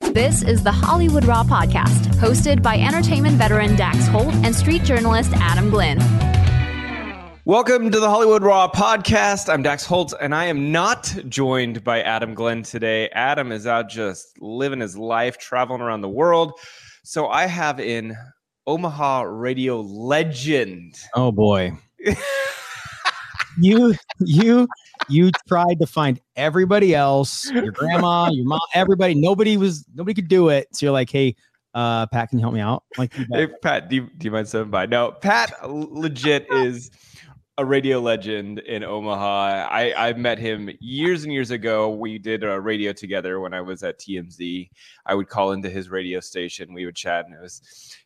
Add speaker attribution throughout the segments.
Speaker 1: This is the Hollywood Raw podcast, hosted by entertainment veteran Dax Holt and street journalist Adam Glyn.
Speaker 2: Welcome to the Hollywood Raw podcast. I'm Dax Holt, and I am not joined by Adam Glyn today. Adam is out just living his life, traveling around the world. So I have in Omaha radio legend.
Speaker 3: Oh boy. you you you tried to find everybody else, your grandma, your mom, everybody. Nobody was nobody could do it. So you're like, hey, uh, Pat, can you help me out? Like,
Speaker 2: hey, Pat, do you, do you mind stepping by? No, Pat legit is a radio legend in Omaha. I, I met him years and years ago. We did a radio together when I was at TMZ. I would call into his radio station. We would chat, and it was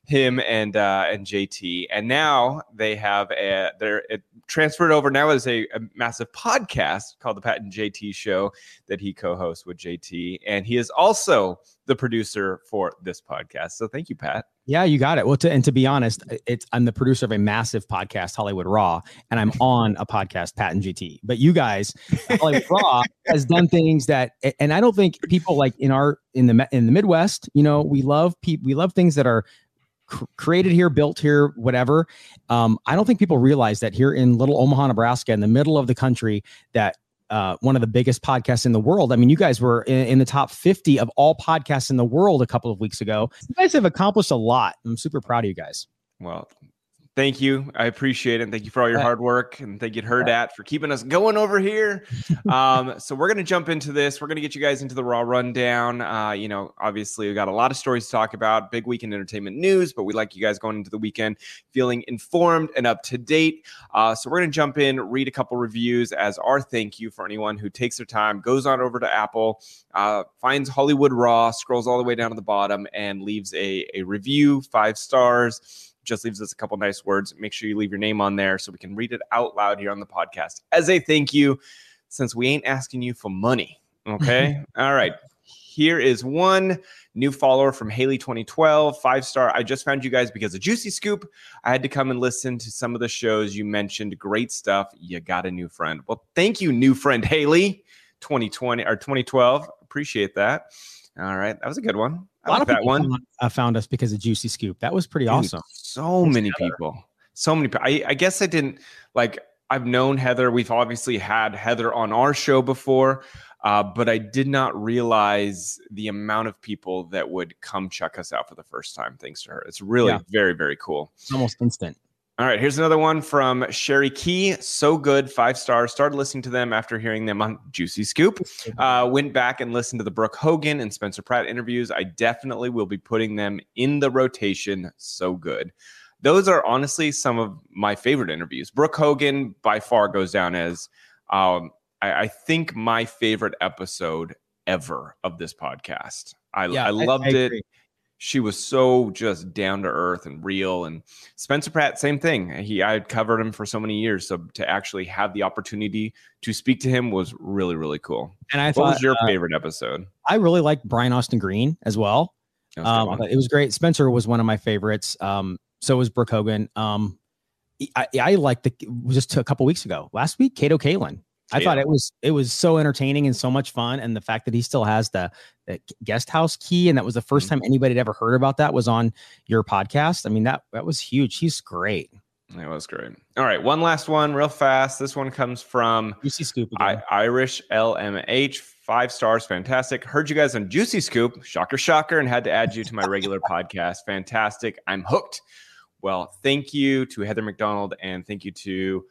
Speaker 2: him and uh, and JT. And now they have a they're transferred over now is a, a massive podcast called the Pat and JT Show that he co-hosts with JT, and he is also the producer for this podcast. So thank you, Pat.
Speaker 3: Yeah, you got it. Well, to, and to be honest, it's I'm the producer of a massive podcast, Hollywood Raw, and I'm on a podcast, Pat and JT. But you guys, Hollywood Raw has done things that, and I don't think people like in our in the in the Midwest, you know, we love people, we love things that are cr- created here, built here, whatever. Um, I don't think people realize that here in Little Omaha, Nebraska, in the middle of the country, that uh, one of the biggest podcasts in the world. I mean, you guys were in, in, the top 50 of all podcasts in the world a couple of weeks ago. You guys have accomplished a lot. I'm super proud of you guys.
Speaker 2: Well, thank you. I appreciate it. And Thank you for all your hard work. And thank you to Hurrdat for keeping us going over here. Um, so we're going to jump into this. We're going to get you guys into the raw rundown. Uh, you know, obviously we got a lot of stories to talk about, big weekend entertainment news, but we like you guys going into the weekend feeling informed and up to date. Uh, so we're going to jump in, read a couple reviews as our thank you for anyone who takes their time, goes on over to Apple, uh, finds Hollywood Raw, scrolls all the way down to the bottom and leaves a, a review, five stars just leaves us a couple nice words. Make sure you leave your name on there so we can read it out loud here on the podcast as a thank you, since we ain't asking you for money. Okay. All right. Here is one new follower from Haley 2012, five star. I just found you guys because of Juicy Scoop. I had to come and listen to some of the shows you mentioned. Great stuff. You got a new friend. Well, thank you, new friend Haley 2020 or 2012. Appreciate that. All right. That was a good one. I like that one.
Speaker 3: Found, uh, us because of Juicy Scoop. That was pretty Dude, awesome.
Speaker 2: So many people. So many. I, I guess I didn't like. I've known Heather. We've obviously had Heather on our show before, uh, but I did not realize the amount of people that would come check us out for the first time. Thanks to her, it's really yeah. very very cool.
Speaker 3: It's almost instant.
Speaker 2: All right, here's another one from Sherry Key. So good, five stars. Started listening to them after hearing them on Juicy Scoop. Uh, went back and listened to the Brooke Hogan and Spencer Pratt interviews. I definitely will be putting them in the rotation. So good. Those are honestly some of my favorite interviews. Brooke Hogan by far goes down as, um, I, I, think, my favorite episode ever of this podcast. I, yeah, I loved I, I it she was so just down to earth and real. And Spencer Pratt, same thing. He I had covered him for so many years, so to actually have the opportunity to speak to him was really really cool. And I what thought, was your uh, favorite episode?
Speaker 3: I really liked Brian Austin Green as well. Um, it was great. Spencer was one of my favorites. Um, so was Brooke Hogan. Um, I, I liked the just a couple weeks ago, last week, Kato Kaelin. I yeah. thought it was it was so entertaining and so much fun, and the fact that he still has the, the guest house key, and that was the 1st mm-hmm. time anybody had ever heard about that was on your podcast. I mean that that was huge. He's great.
Speaker 2: It was great. All right, one last one, real fast. This one comes from
Speaker 3: Juicy Scoop
Speaker 2: I, Irish LMH. Five stars, fantastic. Heard you guys on Juicy Scoop, shocker, shocker, and had to add you to my regular podcast. Fantastic. I'm hooked. Well, thank you to Heather McDonald and thank you to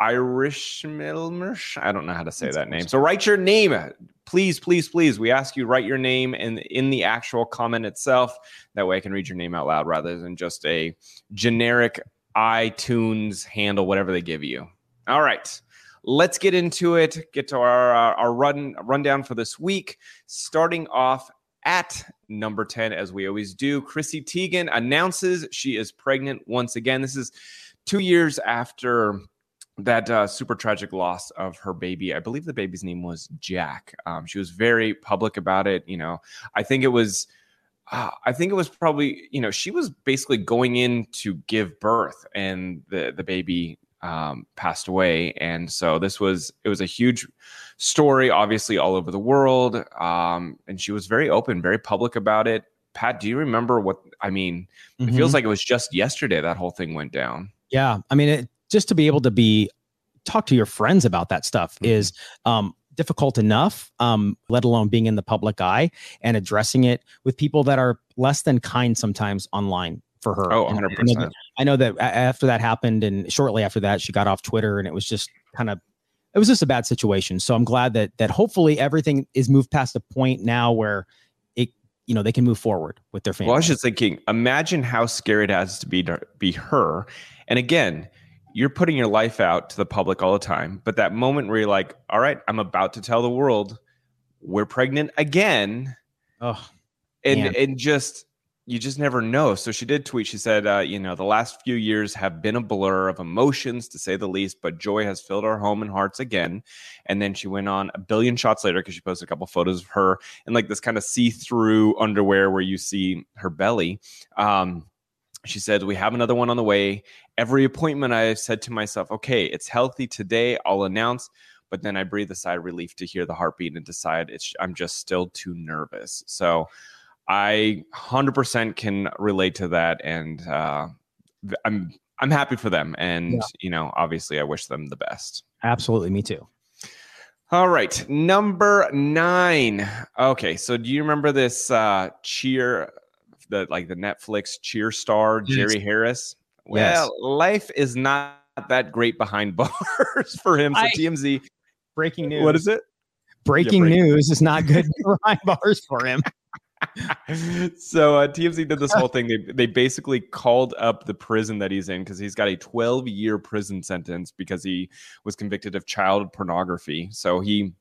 Speaker 2: Irish Milmersh. I don't know how to say that name. So write your name, uh, please, please, please. We ask you write your name in in the actual comment itself. That way, I can read your name out loud rather than just a generic iTunes handle, whatever they give you. All right, let's get into it. Get to our uh, our run rundown for this week. Starting off at number 10, as we always do. Chrissy Teigen announces she is pregnant once again. This is two years after that uh, super tragic loss of her baby. I believe the baby's name was Jack. Um, she was very public about it. You know, I think it was. Uh, I think it was probably, you know, she was basically going in to give birth, and the the baby um, passed away, and so this was it was a huge story, obviously all over the world, um, and she was very open, very public about it. Pat, do you remember what? I mean, mm-hmm. it feels like it was just yesterday that whole thing went down.
Speaker 3: Yeah, I mean, it, just to be able to be talk to your friends about that stuff mm-hmm. is um, difficult enough, um, let alone being in the public eye and addressing it with people that are less than kind sometimes online for her.
Speaker 2: Oh, 100%.
Speaker 3: I know, that, I know that after that happened and shortly after that, she got off Twitter and it was just kind of, it was just a bad situation. So I'm glad that, that hopefully everything is moved past a point now where it, you know, they can move forward with their family.
Speaker 2: Well, I was just thinking, imagine how scary it has to be to be her. And again, you're putting your life out to the public all the time. But that moment where you're like, all right, I'm about to tell the world we're pregnant again.
Speaker 3: Oh,
Speaker 2: and man. and just you just never know. So she did tweet. She said, uh, you know, the last few years have been a blur of emotions, to say the least, but joy has filled our home and hearts again. And then she went on a billion shots later because she posted a couple photos of her in like this kind of see through underwear where you see her belly. Um, she said, We have another one on the way. Every appointment, I have said to myself, Okay, it's healthy today. I'll announce. But then I breathe a sigh of relief to hear the heartbeat and decide it's I'm just still too nervous. So I 100% can relate to that. And uh, I'm I'm happy for them. And, yeah. you know, obviously, I wish them the best.
Speaker 3: Absolutely. Me too.
Speaker 2: All right, number nine. Okay, so do you remember this uh, cheer the like the Netflix cheer star Jerry Harris. Well, yes. life is not that great behind bars for him. So I, TMZ
Speaker 3: breaking news.
Speaker 2: What is it?
Speaker 3: Breaking, yeah, breaking. news is not good behind bars for him.
Speaker 2: so uh, TMZ did this whole thing. They they basically called up the prison that he's in because he's got a 12 year prison sentence because he was convicted of child pornography. So he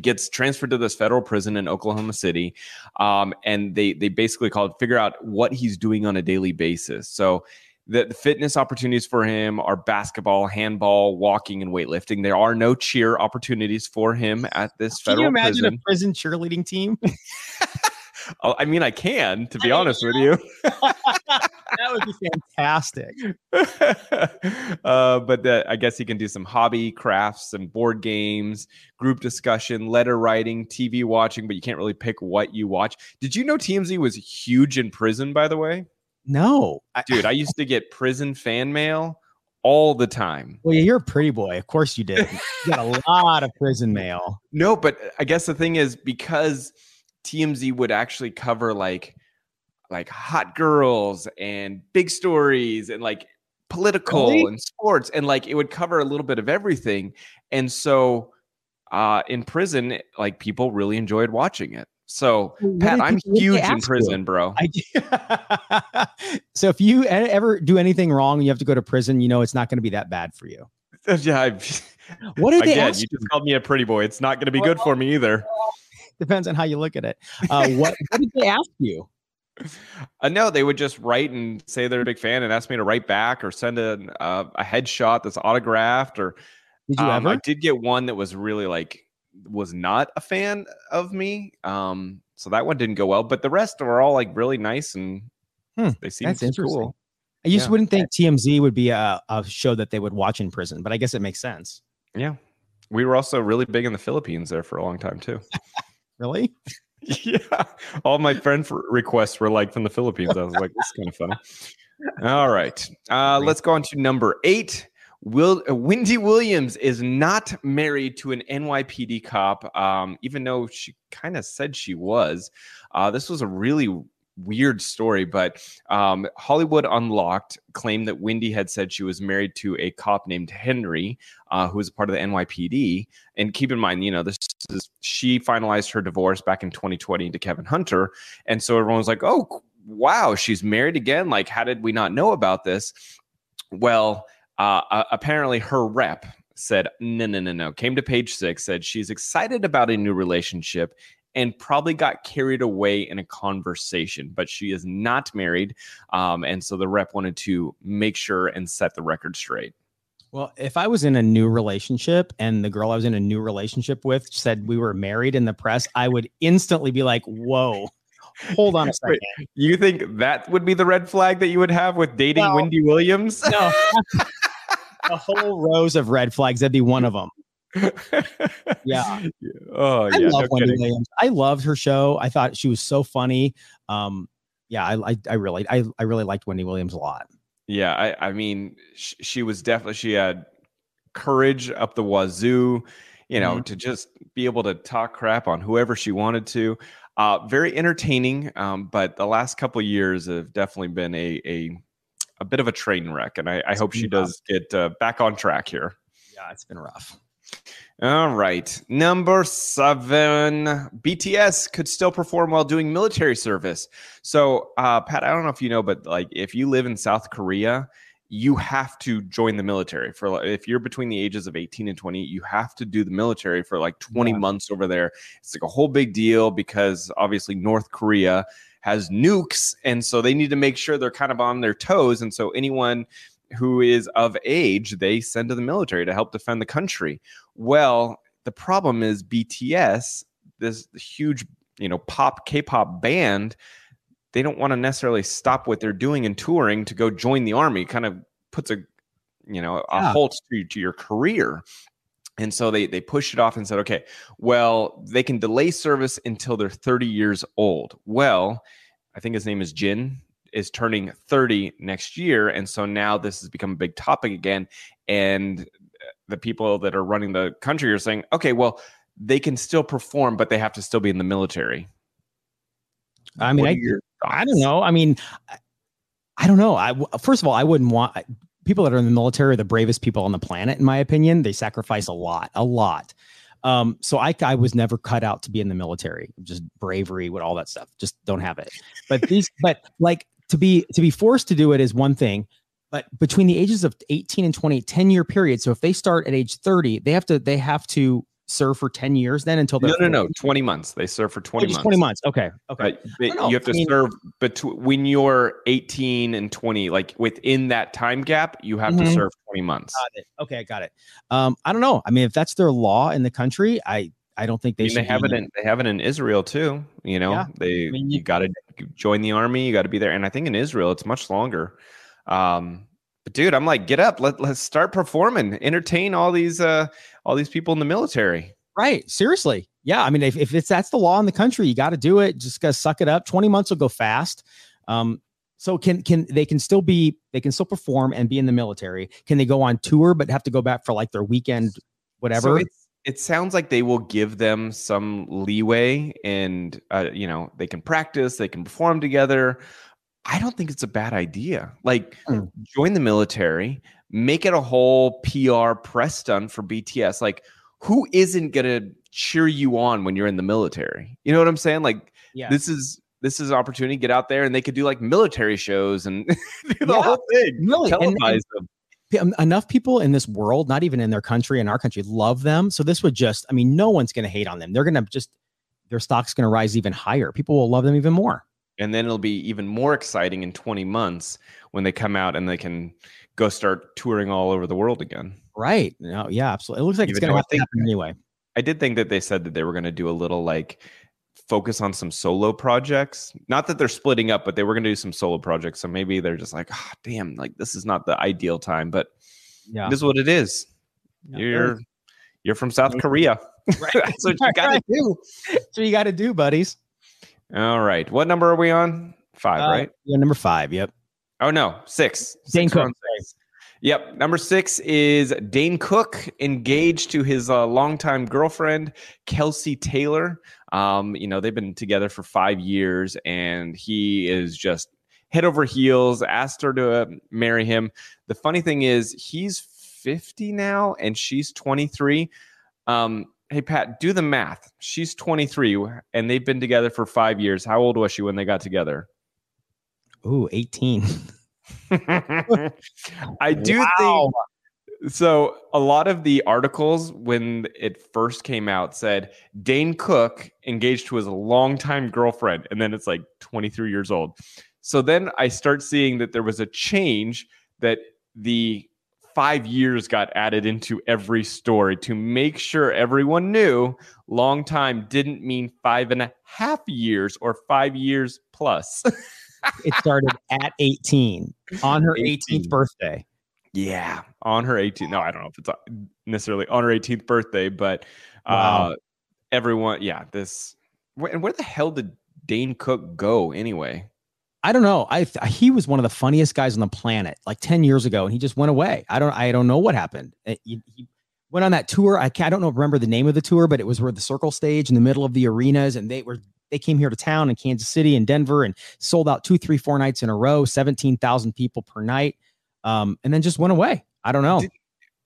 Speaker 2: gets transferred to this federal prison in Oklahoma City, um, and they they basically called figure out what he's doing on a daily basis. So the, the, fitness opportunities for him are basketball, handball, walking, and weightlifting. There are no cheer opportunities for him at this federal. Prison. Can you imagine prison.
Speaker 3: a prison cheerleading team?
Speaker 2: Oh, I mean, I can, to be I honest with you.
Speaker 3: that would be fantastic.
Speaker 2: uh, but the, I guess he can do some hobby crafts and board games, group discussion, letter writing, TV watching, but you can't really pick what you watch. Did you know TMZ was huge in prison, by the way?
Speaker 3: No.
Speaker 2: Dude, I used to get prison fan mail all the time.
Speaker 3: Well, yeah, you're a pretty boy. Of course you did. You got a lot of prison mail.
Speaker 2: No, but I guess the thing is because – TMZ would actually cover like like hot girls and big stories and like political really? and sports and like it would cover a little bit of everything. And so uh in prison like people really enjoyed watching it. So Pat, I'm huge in prison, you? bro.
Speaker 3: I, so if you ever do anything wrong, you have to go to prison. You know it's not going to be that bad for you.
Speaker 2: Yeah.
Speaker 3: I've, what did Again,
Speaker 2: they you just called me a pretty boy. It's not going to be good for me either.
Speaker 3: Depends on how you look at it. Uh, what, what did they ask you?
Speaker 2: Uh, no, they would just write and say they're a big fan and ask me to write back or send a uh, a headshot that's autographed. Or
Speaker 3: did you um, ever?
Speaker 2: I did get one that was really like was not a fan of me. Um, so that one didn't go well. But the rest were all like really nice and hmm, they seem that's interesting. Cool.
Speaker 3: I just yeah. wouldn't think TMZ would be a, a show that they would watch in prison, but I guess it makes sense.
Speaker 2: Yeah, we were also really big in the Philippines there for a long time too.
Speaker 3: Really?
Speaker 2: yeah. All my friend requests were like from the Philippines. I was like, this is kind of funny. All right. Uh, let's go on to number eight. Will uh, Wendy Williams is not married to an NYPD cop, um, even though she kind of said she was. Uh, this was a really weird story, but um, Hollywood Unlocked claimed that Wendy had said she was married to a cop named Henry, uh, who was part of the NYPD. And keep in mind, you know, this is she finalized her divorce back in 2020 to Kevin Hunter, and so everyone was like, "Oh, wow, she's married again." Like, how did we not know about this? Well, uh, uh, apparently, her rep said, "No, no, no, no." Came to page six, said she's excited about a new relationship and probably got carried away in a conversation. But she is not married. Um, and so the rep wanted to make sure and set the record straight.
Speaker 3: Well, if I was in a new relationship and the girl I was in a new relationship with said we were married in the press, I would instantly be like, whoa. Hold on a second.
Speaker 2: Wait, you think that would be the red flag that you would have with dating no. Wendy Williams?
Speaker 3: No. a whole rows of red flags. That'd be one of them. yeah.
Speaker 2: Oh,
Speaker 3: I
Speaker 2: yeah.
Speaker 3: love no Wendy Williams. I loved her show. I thought she was so funny. Um, yeah, I, I, I really, I, I really liked Wendy Williams a lot.
Speaker 2: Yeah, I, I mean, sh- she was definitely she had courage up the wazoo, you know, mm-hmm. to just be able to talk crap on whoever she wanted to. Uh, very entertaining, um, but the last couple years have definitely been a a, a bit of a train wreck, and I, I hope she does get uh, back on track here.
Speaker 3: Yeah, it's been rough.
Speaker 2: All right. Number seven, BTS could still perform while doing military service. So, uh, Pat, I don't know if you know, but like if you live in South Korea, you have to join the military for if you're between the ages of 18 and 20 you have to do the military for like 20 yeah. months over there it's like a whole big deal because obviously north korea has nukes and so they need to make sure they're kind of on their toes and so anyone who is of age, they send to the military to help defend the country. Well, the problem is BTS, this huge, you know, pop K-pop band, they don't want to necessarily stop what they're doing and touring to go join the army. Kind of puts a, you know, a yeah. halt to, to your career. And so they they pushed it off and said, okay, well, they can delay service until they're 30 years old. Well, I think his name is Jin is turning 30 next year. And so now this has become a big topic again. And the people that are running the country are saying, okay, well, they can still perform, but they have to still be in the military.
Speaker 3: I mean, I, I don't know. I mean, I don't know. I first of all, I wouldn't want people that are in the military are the bravest people on the planet, in my opinion. They sacrifice a lot, a lot. Um, so I, I was never cut out to be in the military, just bravery with all that stuff. Just don't have it. But these, but like to be to be forced to do it is one thing but between the ages of 18 and 20 10 year period so if they start at age 30 they have to they have to serve for 10 years then until
Speaker 2: they're no no 40. no 20 months. They serve for 20 months.
Speaker 3: 20 months. Okay okay.
Speaker 2: You have to I mean, serve between when you're 18 and 20 like within that time gap you have mm-hmm. to serve 20 months.
Speaker 3: Okay i got it. Um i don't know. I mean if that's their law in the country i I don't think they. I
Speaker 2: mean, they have it. In, they have it in Israel too. You know, yeah. they I mean, you, you got to join the army. You got to be there, and I think in Israel it's much longer. Um, but dude, I'm like, get up. Let let's start performing. Entertain all these uh all these people in the military.
Speaker 3: Right. Seriously. Yeah. I mean, if, if it's that's the law in the country, you got to do it. Just gotta suck it up. 20 months will go fast. Um, so can can they can still be they can still perform and be in the military? Can they go on tour but have to go back for like their weekend whatever?
Speaker 2: So it sounds like they will give them some leeway and uh, you know they can practice they can perform together. I don't think it's a bad idea. Like mm. join the military make it a whole pr press stunt for bts like who isn't gonna cheer you on when you're in the military? You know what i'm saying? Like yeah. this is this is an opportunity get out there and they could do like military shows and do the yeah, whole thing. Really televise and, and, them Um,
Speaker 3: enough people in this world, not even in their country, in our country, love them. So this would just, I mean, no one's going to hate on them. They're going to just, their stock's going to rise even higher. People will love them even more.
Speaker 2: And then it'll be even more exciting in 20 months when they come out and they can go start touring all over the world again.
Speaker 3: Right. No, yeah, absolutely. It looks like even it's going to happen anyway.
Speaker 2: I did think that they said that they were going to do a little like focus on some solo projects. Not that they're splitting up, but they were going to do some solo projects. So maybe they're just like, oh, damn, like this is not the ideal time, but yeah, this is what it is. Yeah, you're you're from South Korea. Right. That's what you got to do.
Speaker 3: What you got to do, buddies.
Speaker 2: All right. What number are we on? Five, uh, right?
Speaker 3: Yeah, number five. Yep.
Speaker 2: Oh no, six.
Speaker 3: Dane Cook.
Speaker 2: Yep. Number six is Dane Cook engaged to his uh, longtime girlfriend, Kelsey Taylor. Um, you know, they've been together for five years, and he is just head over heels, asked her to uh, marry him. The funny thing is, he's 50 now, and she's 23. Um, hey, Pat, do the math. She's 23, and they've been together for five years. How old was she when they got together?
Speaker 3: Ooh, 18.
Speaker 2: I do wow. think So a lot of the articles when it first came out said Dane Cook engaged to his longtime girlfriend, and then it's like 23 years old. So then I start seeing that there was a change that the five years got added into every story to make sure everyone knew long time didn't mean five and a half years or five years plus.
Speaker 3: it started at 18 on her 18. 18th birthday.
Speaker 2: Yeah, on her 18th. No, I don't know if it's necessarily on her 18th birthday, but uh, everyone, yeah, this. And where the hell did Dane Cook go anyway?
Speaker 3: I don't know. I he was one of the funniest guys on the planet like 10 years ago and he just went away. I don't I don't know what happened. It, he, he, went on that tour. I, I don't know remember the name of the tour, but it was where the circle stage in the middle of the arenas and they were they came here to town in Kansas City and Denver and sold out two, three, four nights in a row, 17,000 people per night. Um, and then just went away. I don't know. Did,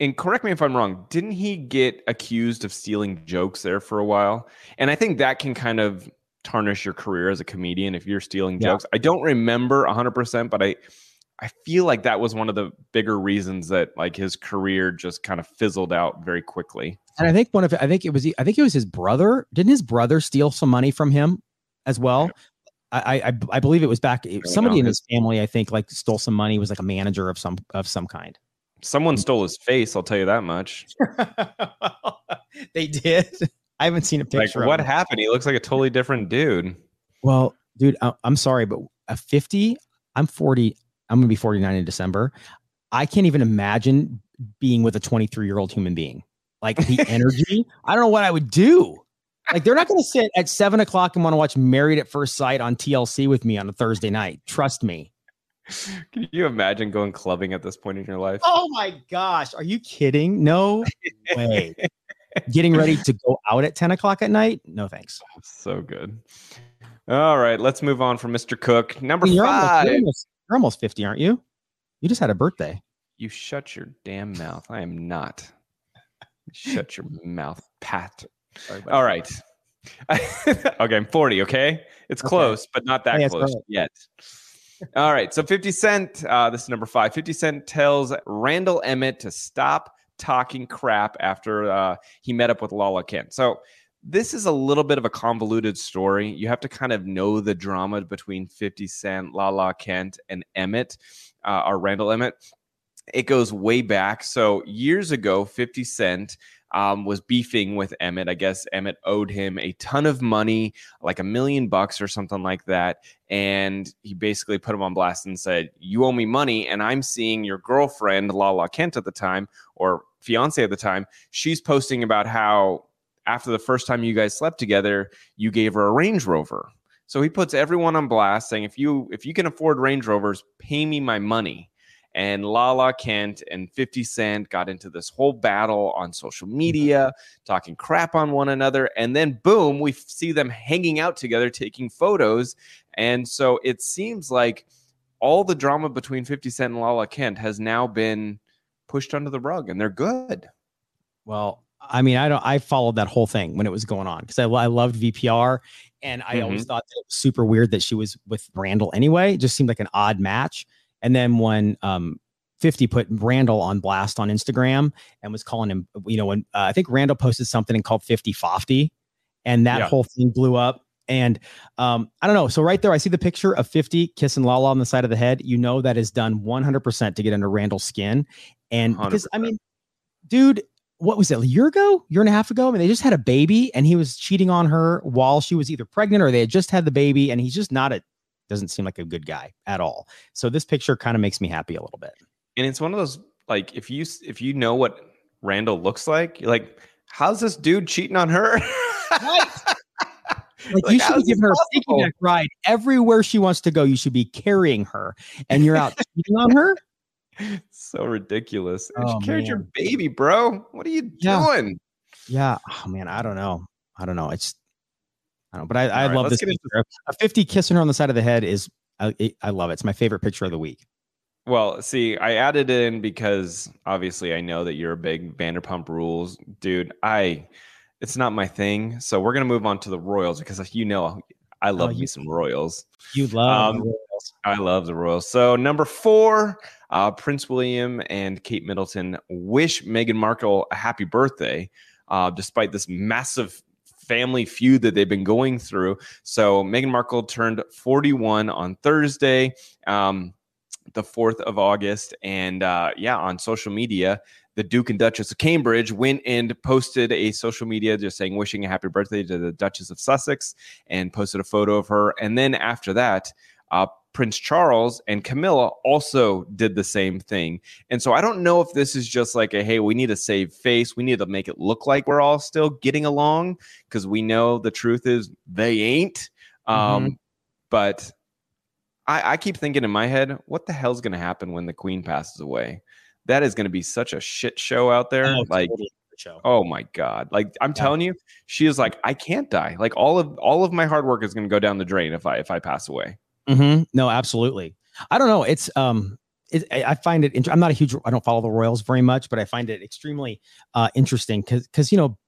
Speaker 2: and correct me if I'm wrong, didn't he get accused of stealing jokes there for a while? And I think that can kind of tarnish your career as a comedian if you're stealing yeah. jokes. I don't remember 100%, but I I feel like that was one of the bigger reasons that like his career just kind of fizzled out very quickly.
Speaker 3: And I think one of I think it was I think it was his brother. Didn't his brother steal some money from him as well? I I, I believe it was back somebody in his family I think like stole some money was like a manager of some of some kind.
Speaker 2: Someone stole his face, I'll tell you that much.
Speaker 3: they did. I haven't seen a picture.
Speaker 2: Like, what happened? He looks like a totally different dude.
Speaker 3: Well, dude, I, am sorry, but a 50, I'm 40. I'm gonna be 49 in December. I can't even imagine being with a 23 year old human being. Like the energy, I don't know what I would do. Like they're not going to sit at seven o'clock and want to watch Married at First Sight on TLC with me on a Thursday night. Trust me.
Speaker 2: Can you imagine going clubbing at this point in your life?
Speaker 3: Oh my gosh, are you kidding? No way getting ready to go out at 10 o'clock at night. No thanks.
Speaker 2: So good. All right, let's move on from Mr. Cook. Number you're five.
Speaker 3: Almost, you're, almost, 50, aren't you? You just had a birthday.
Speaker 2: You shut your damn mouth. I am not. shut your mouth, Pat. All right. okay, I'm 40, okay? It's okay. close, but not that close yet. All right, so 50 Cent, uh, this is number five. 50 Cent tells Randall Emmett to stop talking crap after uh, he met up with Lala Kent. So this is a little bit of a convoluted story. You have to kind of know the drama between 50 Cent, Lala Kent, and Emmett, uh, or Randall Emmett. It goes way back. So years ago, 50 Cent um, was beefing with Emmett. I guess Emmett owed him a ton of money, like a million bucks or something like that. And he basically put him on blast and said, You owe me money. And I'm seeing your girlfriend, Lala Kent at the time, or fiance at the time, she's posting about how after the first time you guys slept together, you gave her a Range Rover. So he puts everyone on blast saying, if you if you can afford Range Rovers, pay me my money. And Lala Kent and 50 Cent got into this whole battle on social mm-hmm. media, talking crap on one another. And then, boom, we see them hanging out together, taking photos. And so it seems like all the drama between 50 Cent and Lala Kent has now been pushed under the rug and they're good.
Speaker 3: Well, I mean, I don't, I followed that whole thing when it was going on because I, I loved VPR and I mm-hmm. always thought that it was super weird that she was with Randall anyway. It just seemed like an odd match. And then when, um, 50 put Randall on blast on Instagram and was calling him, you know, when uh, I think Randall posted something and called 50 Fofty and that yeah. whole thing blew up. And um, I don't know. So right there, I see the picture of 50 kissing Lala on the side of the head. You know that is done 100% to get under Randall's skin. And 100%. because I mean, dude, what was it, a year ago, year and a half ago? I mean, they just had a baby and he was cheating on her while she was either pregnant or they had just had the baby. And he's just not a, doesn't seem like a good guy at all. So this picture kind of makes me happy a little bit.
Speaker 2: And it's one of those, like, if you, if you know what Randall looks like, you're like, how's this dude cheating on her? right.
Speaker 3: Like, like you should be giving her a piggyback ride everywhere she wants to go. You should be carrying her, and you're out cheating on her
Speaker 2: so ridiculous. Oh, you carried man. your baby, bro. What are you yeah. doing?
Speaker 3: Yeah. Oh man, I don't know. I don't know. It's I don't know, but I, I right, love this picture. A 50 kissing her on the side of the head is I, I love it. It's my favorite picture of the week.
Speaker 2: Well, see, I added in because obviously I know that you're a big Vanderpump Rules dude. I it's not my thing, so we're gonna move on to the Royals because you know I love oh, you, me some Royals.
Speaker 3: You love
Speaker 2: um, Royals. I love the Royals. So number four, Uh, Prince William and Kate Middleton wish Meghan Markle a happy birthday, uh, despite this massive family feud that they've been going through. So Meghan Markle turned 41 on Thursday. Um, the 4th of August. And uh, yeah, on social media, the Duke and Duchess of Cambridge went and posted a social media just saying wishing a happy birthday to the Duchess of Sussex and posted a photo of her. And then after that, uh, Prince Charles and Camilla also did the same thing. And so I don't know if this is just like a hey, we need to save face. We need to make it look like we're all still getting along because we know the truth is they ain't. Um, mm-hmm. But I, I keep thinking in my head, what the hell's going to happen when the queen passes away? That is going to be such a shit show out there. Oh, like, totally oh my god! Like I'm yeah. telling you, she is like, I can't die. Like all of all of my hard work is going to go down the drain if I if I pass away.
Speaker 3: Mm-hmm. No, absolutely. I don't know. It's um, it, I find it. I'm not a huge. I don't follow the Royals very much, but I find it extremely uh, interesting because because you know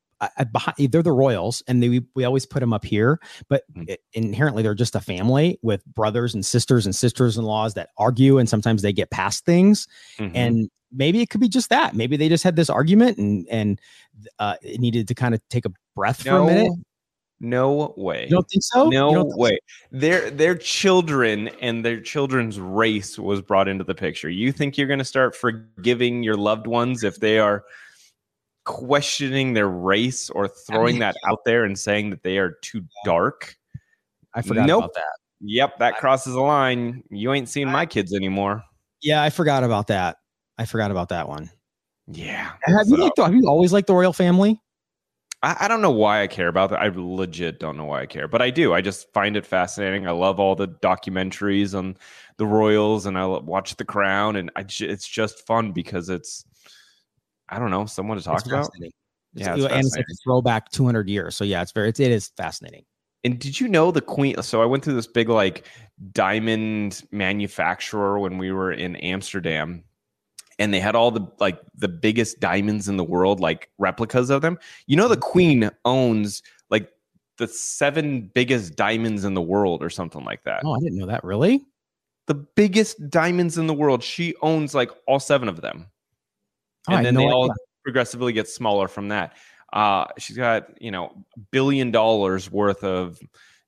Speaker 3: behind, they're the royals and they, we always put them up here but mm-hmm. it, inherently they're just a family with brothers and sisters and sisters-in-laws that argue and sometimes they get past things mm-hmm. and maybe it could be just that maybe they just had this argument and and uh, it needed to kind of take a breath no, for a minute
Speaker 2: no way.
Speaker 3: You don't think so?
Speaker 2: No way. So? Their their children and their children's race was brought into the picture. You think you're going to start forgiving your loved ones if they are questioning their race or throwing that out there and saying that they are too dark.
Speaker 3: I forgot nope. about that.
Speaker 2: Yep, that crosses a line. You ain't seeing my kids anymore.
Speaker 3: Yeah, I forgot about that. I forgot about that one.
Speaker 2: Yeah.
Speaker 3: Have you liked, have you always liked the royal family?
Speaker 2: I, I, don't know why I care about that. I legit don't know why I care, but I do. I just find it fascinating. I love all the documentaries on the royals, and I watch The Crown, and I, it's just fun because it's I don't know, someone to talk it's about.
Speaker 3: Yeah, it's and it's like a throwback 200 years. So yeah, it's very, it's, it is fascinating.
Speaker 2: And did you know the queen? So I went through this big like diamond manufacturer when we were in Amsterdam, and they had all the like the biggest diamonds in the world, like replicas of them. You know, the mm-hmm. queen owns like the seven biggest diamonds in the world, or something like that.
Speaker 3: Oh, I didn't know that. Really?
Speaker 2: The biggest diamonds in the world. She owns like all seven of them and oh, then they all progressively get smaller from that. Uh, she's got you know billion dollars worth of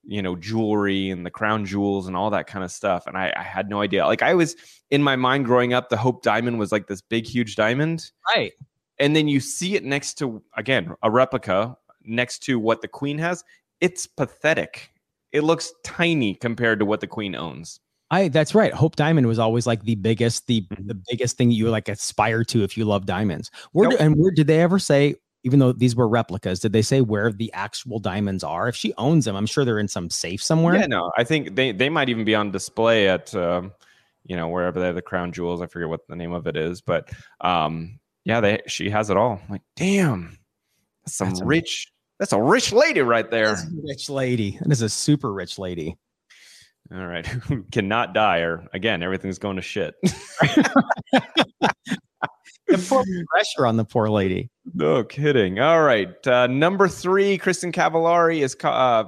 Speaker 2: you know jewelry and the crown jewels and all that kind of stuff, and I, I had no idea. Like I was in my mind growing up, the Hope Diamond was like this big, huge diamond,
Speaker 3: right?
Speaker 2: And then you see it next to again a replica next to what the Queen has. It's pathetic. It looks tiny compared to what the Queen owns.
Speaker 3: I that's right. Hope Diamond was always like the biggest, the mm-hmm. the biggest thing you like aspire to if you love diamonds. Where nope. do, and where did they ever say? Even though these were replicas, did they say where the actual diamonds are? If she owns them, I'm sure they're in some safe somewhere.
Speaker 2: Yeah, no, I think they they might even be on display at um, you know wherever they have the crown jewels. I forget what the name of it is, but um, yeah, they she has it all. I'm like, damn, that's some that's rich. That's a rich lady right there.
Speaker 3: rich lady. That is a super rich lady.
Speaker 2: All right. Who cannot die, or again, everything's going to shit.
Speaker 3: pressure on the poor lady.
Speaker 2: No kidding. All right. Uh, number three, Kristin Cavallari is, uh,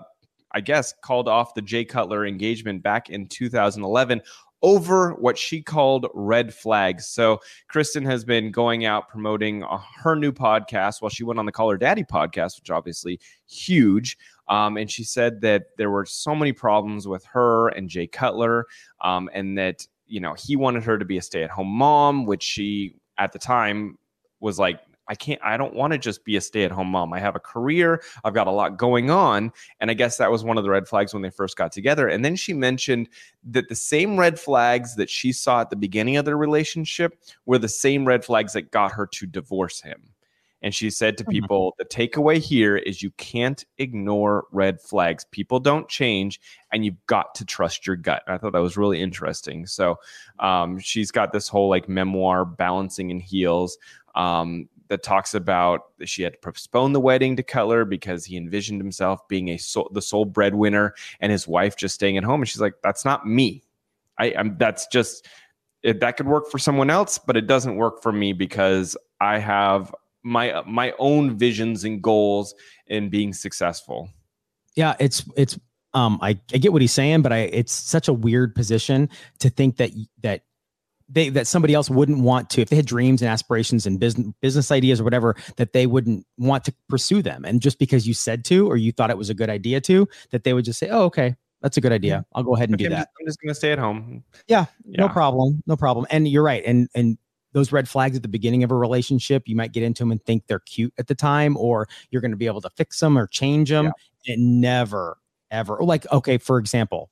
Speaker 2: I guess, called off the Jay Cutler engagement back in 2011 over what she called red flags. So Kristen has been going out promoting uh, her new podcast while she went on the Call Her Daddy podcast, which obviously huge. Um, and she said that there were so many problems with her and Jay Cutler, um, and that you know he wanted her to be a stay-at-home mom, which she at the time was like, I can't, I don't want to just be a stay at home mom. I have a career, I've got a lot going on. And I guess that was one of the red flags when they first got together. And then she mentioned that the same red flags that she saw at the beginning of their relationship were the same red flags that got her to divorce him. And she said to mm-hmm. people, the takeaway here is you can't ignore red flags. People don't change, and you've got to trust your gut. I thought that was really interesting. So um, she's got this whole like memoir, Balancing in Heels. Um, that talks about she had to postpone the wedding to Cutler because he envisioned himself being a soul, the sole breadwinner and his wife just staying at home. And she's like, "That's not me. I, am That's just it, that could work for someone else, but it doesn't work for me because I have my my own visions and goals in being successful."
Speaker 3: Yeah, it's it's um I, I get what he's saying, but I it's such a weird position to think that that they that somebody else wouldn't want to if they had dreams and aspirations and business business ideas or whatever that they wouldn't want to pursue them. And just because you said to or you thought it was a good idea to that they would just say oh okay that's a good idea. I'll go ahead and
Speaker 2: Okay,
Speaker 3: do
Speaker 2: I'm
Speaker 3: that.
Speaker 2: just- I'm just gonna stay at home.
Speaker 3: yeah, no problem no problem. And you're right and and those red flags at the beginning of a relationship you might get into them and think they're cute at the time or you're going to be able to fix them or change them it never ever like okay for example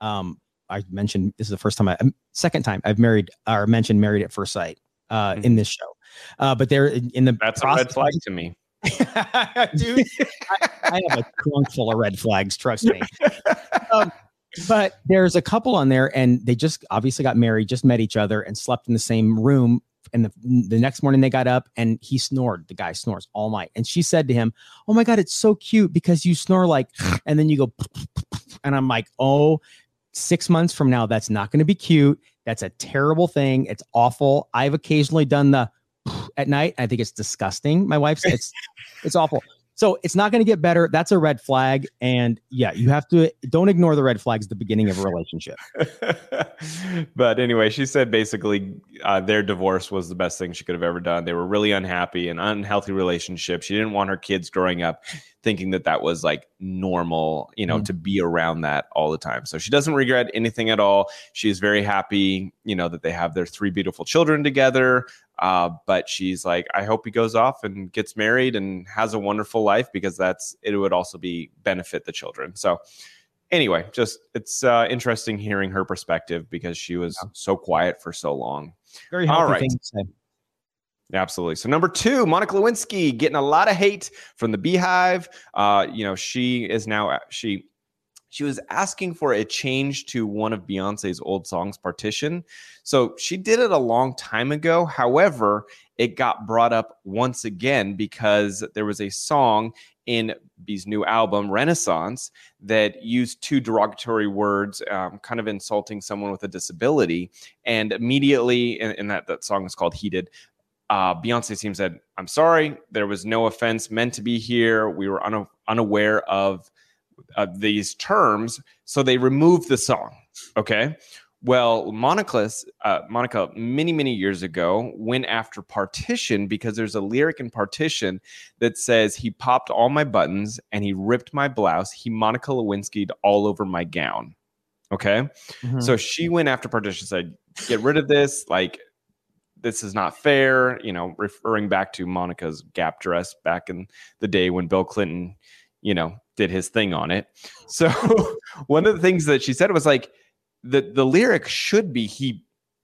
Speaker 3: um i mentioned this is the first time i um, second time i've married or mentioned married at first sight uh in this show uh but there in the
Speaker 2: Mm-hmm. That's a red flag to me.
Speaker 3: dude I, I have a trunk full of red flags trust me um, but there's a couple on there and they just obviously got married just met each other and slept in the same room. And the, the next morning they got up and he snored. The guy snores all night. And she said to him oh my god it's so cute because you snore like and then you go and i'm like oh six months from now that's not going to be cute. That's a terrible thing. It's awful. I've occasionally done the at night. I think it's disgusting. My wife said it's it's awful so it's not going to get better that's a red flag and yeah you have to don't ignore the red flags at the beginning of a relationship
Speaker 2: but anyway, she said basically uh, their divorce was the best thing she could have ever done. They were really unhappy, an unhealthy relationship. She didn't want her kids growing up thinking that that was like normal, you know,
Speaker 3: Mm.
Speaker 2: to be around that all the time. So she doesn't regret anything at all. She's very happy, you know, that they have their three beautiful children together. Uh, but she's like, I hope he goes off and gets married and has a wonderful life because that's it would also be benefit the children. So anyway, just it's uh, interesting hearing her perspective because she was so quiet for so long.
Speaker 3: very
Speaker 2: All right.
Speaker 3: thing to say.
Speaker 2: Absolutely. So number two, Monica Lewinsky getting a lot of hate from the Beyhive. Uh, you know, she is now she she was asking for a change to one of Beyonce's old songs, Partition. So she did it a long time ago. However, it got brought up once again because there was a song in B's new album, Renaissance, that used two derogatory words, um, kind of insulting someone with a disability. And immediately, and, and that, that song is called Heated uh, Beyonce team said, "I'm sorry, there was no offense meant to be here. We were una- unaware of uh, these terms, so they removed the song." Okay. Well, Monica, uh, Monica, many many years ago, went after Partition because there's a lyric in Partition that says he popped all my buttons and he ripped my blouse. He Monica Lewinsky'd all over my gown. Okay.
Speaker 3: Mhm.
Speaker 2: So she went after partition, said, "Get rid of this. Like, this is not fair." You know, referring back to Monica's Gap dress back in the day when Bill Clinton, you know, did his thing on it. So one of the things that she said was like, the the lyric should be he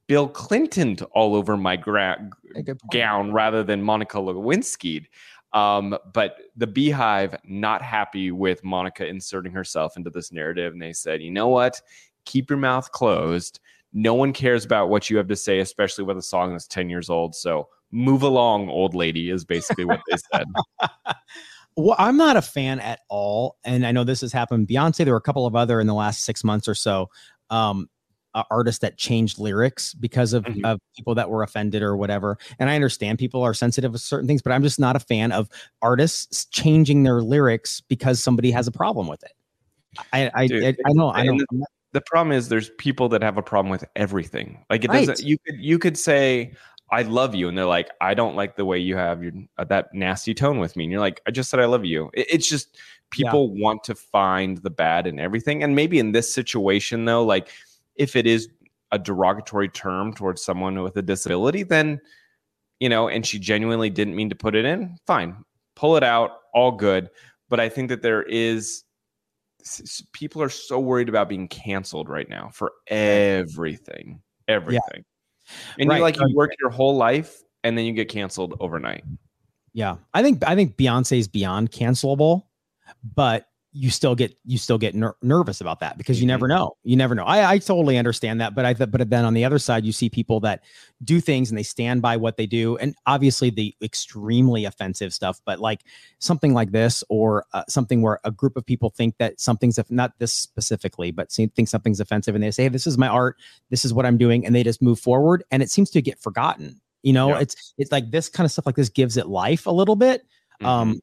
Speaker 2: Bill Clinton all over my gra-
Speaker 3: A good point.
Speaker 2: gown rather than Monica Lewinsky. Um, but the Beyhive not happy with Monica inserting herself into this narrative, and they said, you know what? Keep your mouth closed. No one cares about what you have to say, especially with a song that's 10 years old. So move along, old lady, is basically what they said.
Speaker 3: Well, I'm not a fan at all, and I know this has happened. Beyonce, there were a couple of other in the last six months or so, um, uh, artists that changed lyrics because of,
Speaker 2: Mhm.
Speaker 3: of people that were offended or whatever. And I understand people are sensitive to certain things, but I'm just not a fan of artists changing their lyrics because somebody has a problem with it. I I,
Speaker 2: Dude,
Speaker 3: I, I know I know.
Speaker 2: the- the problem is there's people that have a problem with everything. Like it
Speaker 3: Right.
Speaker 2: doesn't you could you could say I love you and they're like I don't like the way you have your uh, that nasty tone with me and you're like I just said I love you. It- it's just
Speaker 3: Yeah.
Speaker 2: people want to find the bad in everything and maybe in this situation though like if it is a derogatory term towards someone with a disability then you know and she genuinely didn't mean to put it in fine pull it out all good but I think that there is people are so worried about being canceled right now for everything, everything. And
Speaker 3: Right.
Speaker 2: you like you work your whole life and then you get canceled overnight.
Speaker 3: Yeah, I think I think Beyonce's beyond cancelable, but you still get you still get ner- nervous about that because you
Speaker 2: Mhm.
Speaker 3: never know. You never know. I, I totally understand that, but I th- but then on the other side, you see people that do things and they stand by what they do, and obviously the extremely offensive stuff. But like something like this, or uh, something where a group of people think that something's not this specifically, but see, think something's offensive, and they say, "Hey, this is my art. This is what I'm doing," and they just move forward, and it seems to get forgotten. You know,
Speaker 2: Yeah.
Speaker 3: it's it's like this kind of stuff like this gives it life a little bit.
Speaker 2: Mhm.
Speaker 3: Um,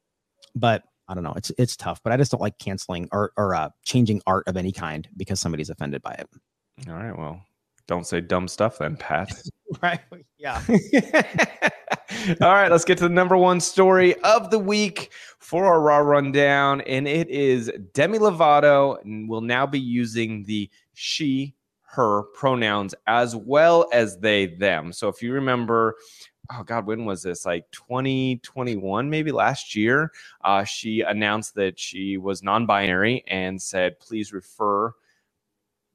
Speaker 3: but I don't know. It's it's tough, but I just don't like canceling or or uh, changing art of any kind because somebody's offended by it.
Speaker 2: all right, well, Don't say dumb stuff then, Pat.
Speaker 3: right? Yeah.
Speaker 2: All right, let's get to the number one story of the week for our Raw Rundown. And it is Demi Lovato will now be using the she, her pronouns as well as they, them. So if you remember, oh God, when was this? Like 2021, maybe last year, uh, she announced that she was non binary and said, please refer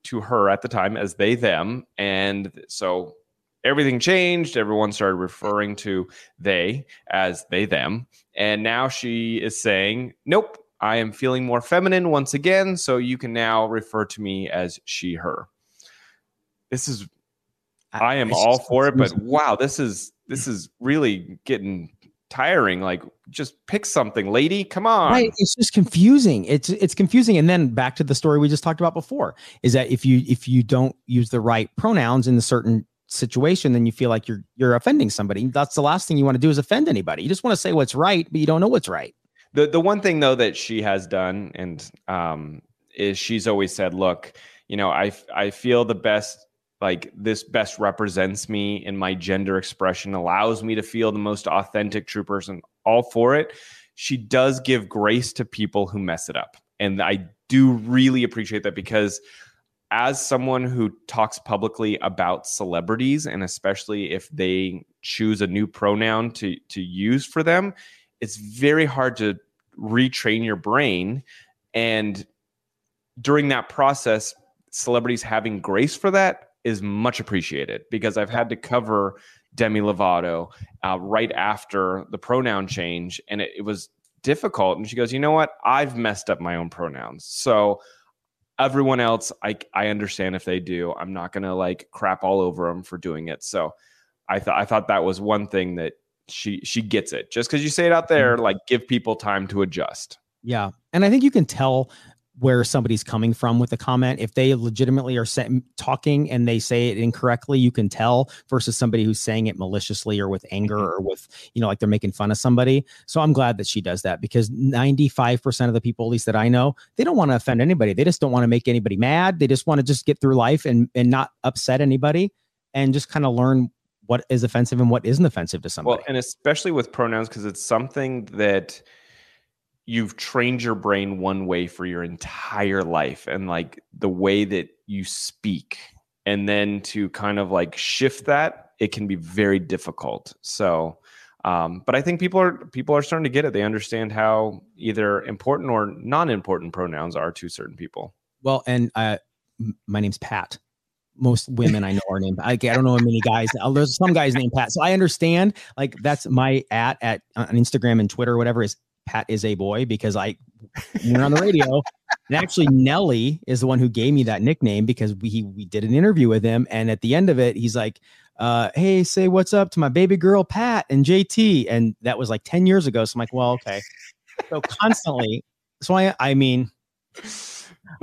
Speaker 2: to her at the time as they, them. And so everything changed. Everyone started referring to they as they, them. And now she is saying, nope, I am feeling more feminine once again. So you can now refer to me as she, her. This is, I am all for it, but wow, this is, this is really getting tiring. Like, just pick something, lady. Come on.
Speaker 3: Right. It's just confusing. It's it's confusing. And then back to the story we just talked about before is that if you if you don't use the right pronouns in a certain situation, then you feel like you're you're offending somebody. That's the last thing you want to do is offend anybody. You just want to say what's right, but you don't know what's right.
Speaker 2: The the one thing though that she has done and um is she's always said, look, you know, I I feel the best like this best represents me in my gender expression, allows me to feel the most authentic true person, all for it. She does give grace to people who mess it up. And I do really appreciate that because as someone who talks publicly about celebrities and especially if they choose a new pronoun to to use for them it's very hard to retrain your brain and during that process celebrities having grace for that is much appreciated because i've had to cover demi lovato uh, right after the pronoun change and it, it was difficult. And she goes you know what? I've messed up my own pronouns. So everyone else i i understand if they do. I'm not gonna like crap all over them for doing it. So i thought i thought that was one thing that she she gets it. Just because you say it out there
Speaker 3: Mm-hmm.
Speaker 2: like give people time to adjust.
Speaker 3: Yeah. And I think you can tell where somebody's coming from with the comment. If they legitimately are talking and they say it incorrectly, you can tell versus somebody who's saying it maliciously or with anger
Speaker 2: Mhm.
Speaker 3: or with, you know, like they're making fun of somebody. So I'm glad that she does that because 95% of the people, at least that I know, they don't want to offend anybody. They just don't want to make anybody mad. They just want to just get through life and, and not upset anybody and just kind of learn what is offensive and what isn't offensive to somebody.
Speaker 2: well and especially with pronouns because it's something that you've trained your brain one way for your entire life and like the way that you speak and then to kind of like shift that it can be very difficult so um, but i think people are people are starting to get it they understand how either important or non-important pronouns are to certain people
Speaker 3: Well, and uh, my name's Pat. Most women I know are named. I, I don't know many guys. uh, There's some guys named Pat, so I understand. Like that's my at at on Instagram and Twitter, or whatever is Pat is a boy because I when you're on the radio. And actually, Nelly is the one who gave me that nickname because we we did an interview with him, and at the end of it, he's like, uh, "Hey, say what's up to my baby girl Pat and JT," and that was like ten years ago. So I'm like, "Well, okay." So constantly, so I I mean,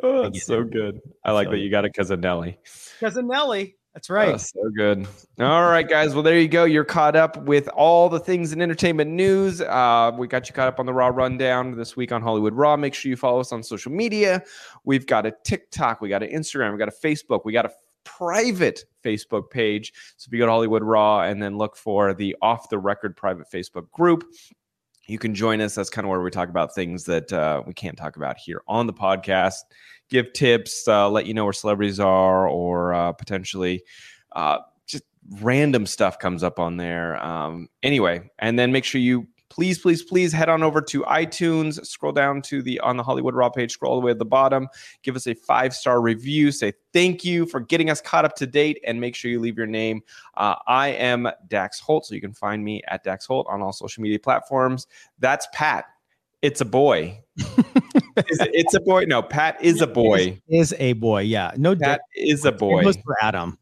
Speaker 2: oh,
Speaker 3: get
Speaker 2: that's so good i like
Speaker 3: So
Speaker 2: that you got it because of nelly
Speaker 3: cousin Nelly. That's right.
Speaker 2: Oh, so good. All right, guys. Well, there you go. You're caught up with all the things in entertainment news. Uh, we got you caught up on the Raw Rundown this week on Hollywood Raw. Make sure you follow us on social media. We've got a TikTok, we got an Instagram, we got a Facebook, we got a private Facebook page. So if you go to Hollywood Raw and then look for the Off the Record private Facebook group, you can join us. That's kind of where we talk about things that uh, we can't talk about here on the podcast. Give tips, uh, let you know where celebrities are, or uh, potentially uh, just random stuff comes up on there. Um, anyway, and then make sure you please, please, please head on over to iTunes, scroll down to the on the Hollywood Raw page, scroll all the way at the bottom, give us a five star review, say thank you for getting us caught up to date, and make sure you leave your name. Uh, I am Dax Holt, so you can find me at Dax Holt on all social media platforms. That's Pat. It's a boy. Is it- it's a boy. No, Pat is a boy.
Speaker 3: Is, is a boy. Yeah. No
Speaker 2: Pat
Speaker 3: doubt.
Speaker 2: is a boy.
Speaker 3: It goes for Adam.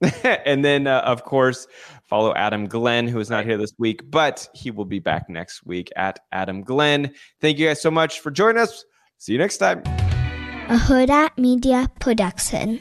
Speaker 2: and then, uh, of course, follow Adam Glyn, who is not here this week, but he will be back next week at Adam Glyn. Thank you guys so much for joining us. See you next time.
Speaker 4: a Hurrdat Media Production.